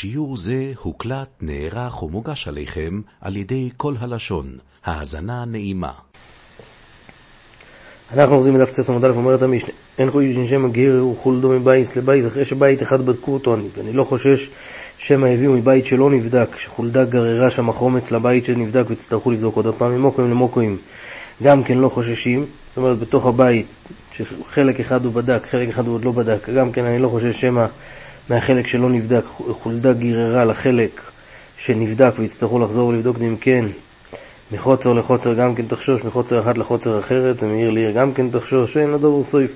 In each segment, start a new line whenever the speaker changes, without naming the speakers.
שיעור זה הוקלט, נערך ומוגש עליכם על ידי כל הלשון. האזנה נעימה.
אנחנו חוזרים לדף צס עמוד א', אומרת המשנה, אין חושש שם הגר וחולדו מבייס לבייס, אחרי שבית אחד בדקו אותו אני, ואני לא חושש שמא הביאו מבית שלא נבדק, שחולדה גררה שם החומץ לבית שנבדק ויצטרכו לבדוק עוד פעם, ממוקוים למוקוים, גם כן לא חוששים, זאת אומרת בתוך הבית, שחלק אחד הוא בדק, חלק אחד הוא עוד לא בדק, גם כן אני לא חושש שמא מהחלק שלא נבדק, חולדה גררה לחלק שנבדק ויצטרכו לחזור ולבדוק אם כן מחוצר לחוצר גם כן תחשוש, מחוצר אחת לחוצר אחרת, ומעיר לעיר גם כן תחשוש, שאין לדבר סויף.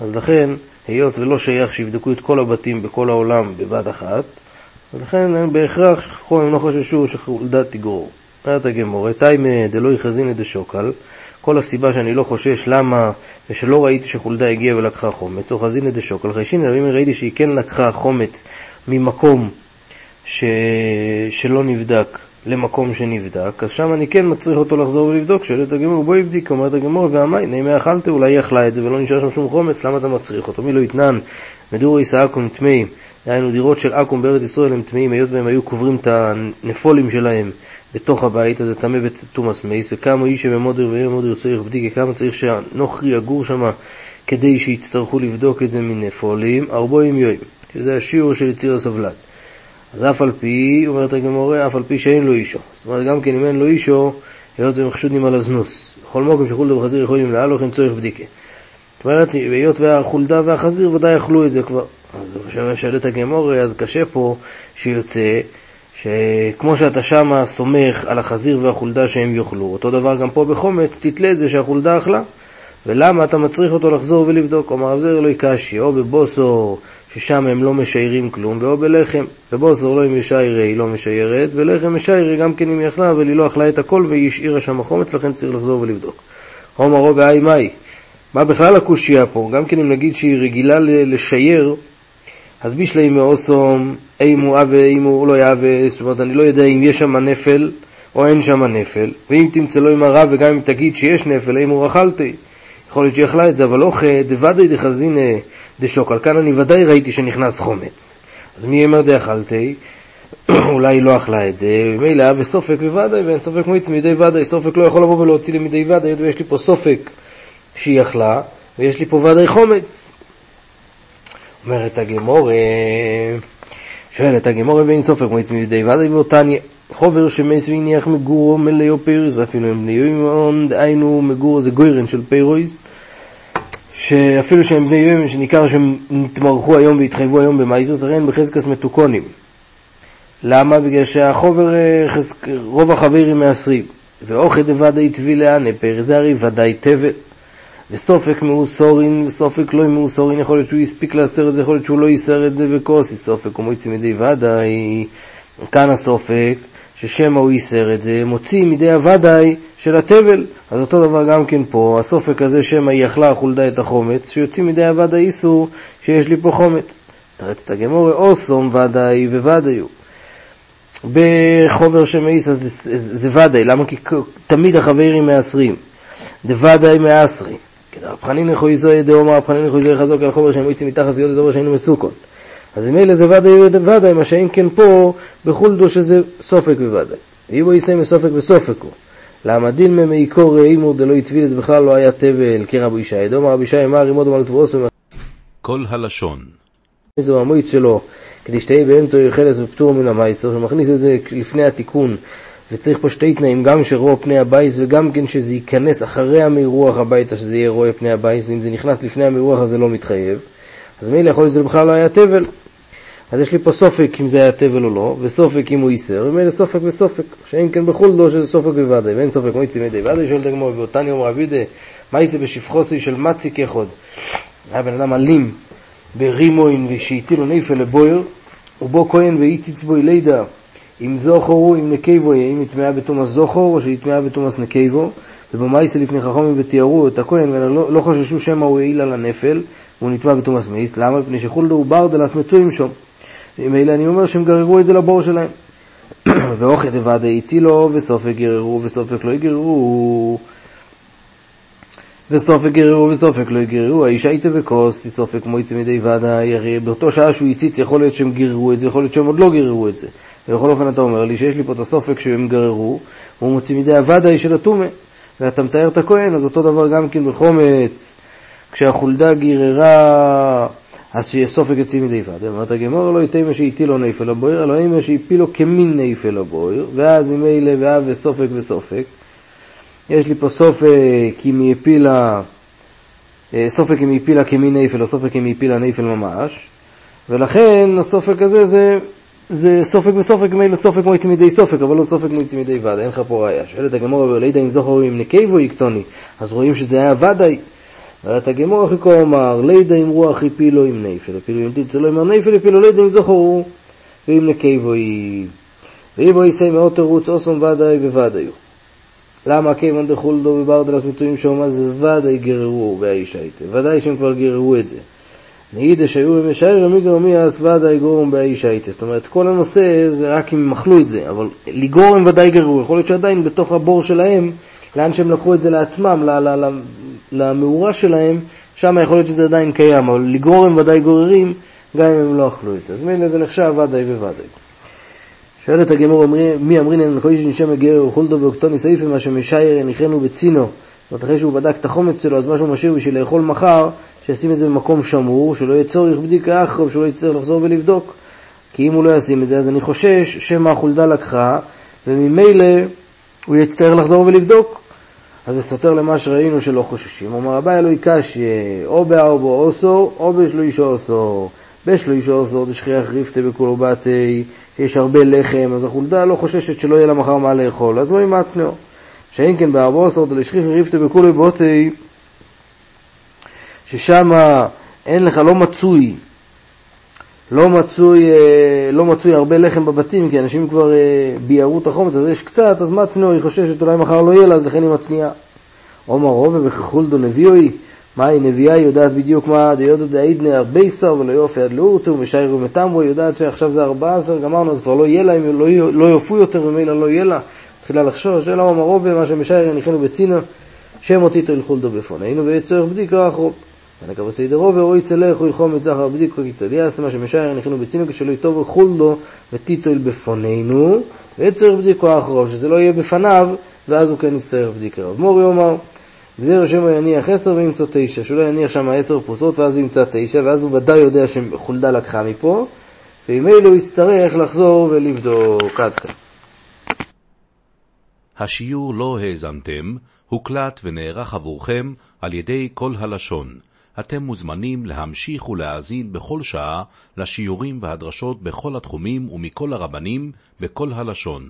אז לכן, היות ולא שייך שיבדקו את כל הבתים בכל העולם בבת אחת, אז לכן הם בהכרח חכמים לא חששו שחולדת תגרור. אומרת הגמור, תיימא דלא חזינא דשוקל, כל הסיבה שאני לא חושש למה, ושלא ראיתי שחולדה הגיעה ולקחה חומץ, או חזינא דשוקל, חיישינא, אם ראיתי שהיא כן לקחה חומץ ממקום ש... שלא נבדק למקום שנבדק, אז שם אני כן מצריך אותו לחזור ולבדוק. שואלת הגמור, בואי בדיק, אומרת הגמור, והמי, נעימה אכלת, אולי היא אכלה את זה ולא נשאר שם שום חומץ, למה אתה מצריך אותו? מי לא יתנן, מדורי סעקום טמאים, דהיינו דירות של עכו"ם בארץ ישראל הם טמאים, היות והם היו קוברים את הנפולים שלהם בתוך הבית, אז זה טמא בתומאס מייס, וכמה איש שבמודר ויהיה מודר צריך בדיקה, כמה צריך שהנוכרי יגור שם כדי שיצטרכו לבדוק את זה מנפולים, ארבעים יוים, שזה השיעור של יציר הסבלת. אז אף על פי, אומרת הגמורה, אף על פי שאין לו אישו. זאת אומרת, גם כן אם אין לו אישו, היות והם חשודים על הזנוס. בכל מקום שחולדה וחזיר יכולים להלוך, אין צורך בדיקה. זאת אומרת, היות והחולדה והחזיר ודאי אכלו את זה כבר. אז שואלת הגמורה, אז קשה פה שיוצא שכמו שאתה שמה סומך על החזיר והחולדה שהם יאכלו, אותו דבר גם פה בחומץ, תתלה את זה שהחולדה אכלה. ולמה אתה מצריך אותו לחזור ולבדוק? כלומר, רב זר לא יקשי, או בבוסו ששם הם לא משיירים כלום, ואו בלחם. ובוסר לא אם ישיירה היא לא משיירת, ולחם משיירה גם כן אם היא אכלה, אבל היא לא אכלה את הכל והיא השאירה שם החומץ, לכן צריך לחזור ולבדוק. הומרו באי מאי. מה בכלל הקושייה פה? גם כן אם נגיד שהיא רגילה לשייר, אז בישלי מאוסום, אימו אבה, אימו לא יאווה, זאת אומרת, אני לא יודע אם יש שם נפל או אין שם נפל, ואם תמצא לו עם הרב וגם אם תגיד שיש נפל, אימו רכלתי. יכול להיות שהיא אכלה את זה, אבל אוכל דוודאי דחזינא דשוקל. כאן אני ודאי ראיתי שנכנס חומץ. אז מי אמר דאכלתי? אולי היא לא אכלה את זה, ומילא וסופק וודאי, ואין סופק מועיץ מידי ודאי, סופק לא יכול לבוא ולהוציא לי מידי ודאי, ויש לי פה סופק שהיא אכלה, ויש לי פה ודאי חומץ. אומרת הגמור, שואלת הגמרא, ואין ספק מוציא מידי ודאי, והתניא. חבר שמת והניח מגורה מלאה פירות, ואפילו הן בני יומן, דהיינו מגורה זה גורן של פירות, שאפילו שהם בני יומן, שניכר שהם נתמרחו היום והתחייבו היום במעשר, הרי הן בחזקת מתוקנים. למה? בגלל שהחבר, אה, רוב החברים מעשרים. והא הכא דוודאי טבילי הני פירי, זה הרי ודאי טבל. וספק מעושרין וספק לא מעושרין, יכול להיות שהוא הספיק לעשר את זה, יכול להיות שהוא לא עישר את זה וקאתי, ספק ומוציא מידי ודאי, כאן הסופק, ששמא הוא ייסר את זה, מוציא מידי הוודאי של התבל. אז אותו דבר גם כן פה, הסופק הזה שמא היא אכלה חולדה את החומץ, שיוציא מידי הוודאי איסור שיש לי פה חומץ. תרץ את הגמורה, אוסום ודאי וודאי הוא. בחובר שמאיס אז זה, זה, זה ודאי, למה? כי תמיד החברים מעשרים. דוודאי מעשרי. רב חנין יכוי זוהי דאומר, רב חנין יכוי זוהי חזוק על חובר שמאיצי מתחת זיוד דאומר שהיינו מסוכון. אז ממילא זה ודאי וודאי, מה שאין כן פה, בחולדה שזה ספק וודאי. ואיבעית אימא ספק וספק הוא. למה? דמעיקרא אימור דלא טביל, זה בכלל לא היה טבל כרבי אושעיא. דאמר רבי אושעיא מערים אדם על תבואתו.
כל הלשון.
זה המוץ שלו, כדי שתהיה בהמתו אוכלת ופטור מן המעשר, שמכניס את זה לפני התיקון, וצריך פה שתי תנאים, גם שרואה פני הבית וגם כן שזה ייכנס אחרי המירוח הביתה, שזה יהיה רואה פני הבית, ואם זה נכנס לפני המירוח אז זה לא מתחייב. אז מילא יכול להיות שזה בכלל לא היה תבל. אז יש לי פה סופק אם זה היה תבל או לא, וסופק אם הוא ייסר, ומילא סופק וסופק, שאין כן בכל דו שזה סופק בוודאי, ואין סופק מויצי מדי ודאי, שואלת הגמור, ואותן יום רב יהודה, מה יישא בשפחוסי של מצי כחוד? היה בן אדם אלים ברימוין ושהטילו נפל לבויר, ובו כהן ואיציץ בו לידה, אם זוכרו, אם נקייבו, אם יטמעה בתומאס זוכר, או שיטמעה בתומאס נקייבו, ובמייסה לפני חכמים ותיארו את הכהן, ולא לא חששו שמא הוא העיל על הנפל, והוא נטמא בטומאת מת, למה? מפני שחולדה וברדלס מצויים שם. ממילא אני אומר שהם גררו את זה לבור שלהם. והא הכא דוודאי הטילה, וספק גררוהו, וספק לא גררוהו. וספק גררוהו וספק לא גררוהו, בההיא שעתא וקאתי, ספק מוציא מידי ודאי, הרי באותו שעה שהוא הציץ יכול להיות שהם גררו את זה, יכול להיות שהם עוד לא גררו את זה. ובכל אופן אתה אומר לי שיש לי פה את הספק שהם גררו, הוא מוציא מידי הוודאי של הטומא, ואתה מתאר את הכהן, אז אותו דבר גם כן בחומץ, כשהחולדה גררה, אז שיהיה סופק יוציא מדי ודאי. אמרת הגמור לא יתאמה שהטילו נפל הבויר, אלא אימה שהפילו כמין נפל הבויר, ואז ממילא ואב וסופק וסופק. יש לי פה סופק אם היא הפילה, אה, סופק אם היא הפילה כמין נפל, או סופק אם היא הפילה נפל ממש, ולכן הסופק הזה זה, זה סופק וסופק, מילא סופק מועצי מדי סופק, אבל לא סופק מדי ודאי, אין לך פה ראייה. שואלת הגמור, אבל יודע אם זוכר אם נקייבו יקטוני, אז רואים שזה היה ודאי. ואת הגמור הכי כה אמר, לידע אם רוח הפילו עם נפל, הפילו אם תרצה לא אמר נפל, הפילו לידע אם זוכרו, ואם נקייבו היא. ואיבו יסי מאות תירוץ אוסום ודאי בוודאיו. למה כיוון דחולדו וברדלס מצויים שם, אז ודאי גררו באיש הייתה, ודאי שהם כבר גררו את זה. נעידה שהיו במשער מגרמי אז ודאי גורם באיש הייתה. זאת אומרת, כל הנושא זה רק אם אכלו את זה, אבל לגרור הם ודאי גררו. יכול להיות שעדיין בתוך הבור שלהם, לאן שהם לקחו את זה לעצמם, למאורה שלהם, שם יכול להיות שזה עדיין קיים, אבל לגרור הם ודאי גוררים, גם אם הם לא אכלו את זה. אז מילא זה נחשב ודאי וודאי. שואלת הגמור, מי אמרין אין קויש נשם הגר וחולדו ואוקטוני סעיפה מה שמשייר הניחנו בצינו. זאת אומרת, אחרי שהוא בדק את החומץ שלו, אז מה שהוא משאיר בשביל לאכול מחר, שישים את זה במקום שמור, שלא יהיה צורך בדיקה אחרוב, שלא יצטרך לחזור ולבדוק. כי אם הוא לא ישים את זה, אז אני חושש שמא החולדה לקחה, וממילא הוא יצטרך לחזור ולבדוק. אז זה סותר למה שראינו שלא חוששים. אומר הבא אלוהי קשי, או בארבו אוסו, או בשלוישו אוסו. בשלוישו אוסו דשכיח ריפתה בכולו בתי, שיש הרבה לחם, אז החולדה לא חוששת שלא יהיה לה מחר מה לאכול, אז לא ימצנאו. שאין כן בארבו אוסו דשכיח ריפתה בכולו בתי, ששם אין לך, לא מצוי, לא מצוי, אה, לא מצוי הרבה לחם בבתים, כי אנשים כבר אה, ביערו את החומץ, אז יש קצת, אז מצנאו, היא חוששת אולי מחר לא יהיה לה, אז לכן היא מצניעה. עומר רובה וכחולדו נביאוי, מה היא נביאה, היא יודעת בדיוק מה, דיודו דאידנה הרבה שר ולא יופי עד לאורתו, ומשיירו היא יודעת שעכשיו זה ארבע עשר, גמרנו, אז כבר לא יהיה לה, אם לא, לא יופו יותר, ממילא לא יהיה לה. התחילה לחשוש, אלא עומר רובה, מה שמשייר יניחנו בצינה, שם אותי תלכולדו בפוננו, ויהיה צורך בדיקה אחרון. ונקרא בסדר רובה, אוי צלך, אוי חום מצחר בדיקו קיצדיאס, מה שמשייר יניחנו בצינה, כשלא יטובו חולדו וטיטול בפוננו, ויהיה צורך בדיקו אחרון, שזה לא יהיה בפניו, ואז הוא כן יצטרך בדיקה. רב מורי אומר, וזה רושם יניח עשר וימצא תשע, שלא יניח שם עשר פרוסות ואז הוא ימצא תשע, ואז הוא ודאי יודע שחולדה לקחה מפה, וממילא הוא יצטרך לחזור ולבדוק עד כאן.
השיעור לא האזנתם, הוקלט ונערך עבורכם על ידי כל הלשון. אתם מוזמנים להמשיך ולהאזין בכל שעה לשיעורים והדרשות בכל התחומים ומכל הרבנים בכל הלשון.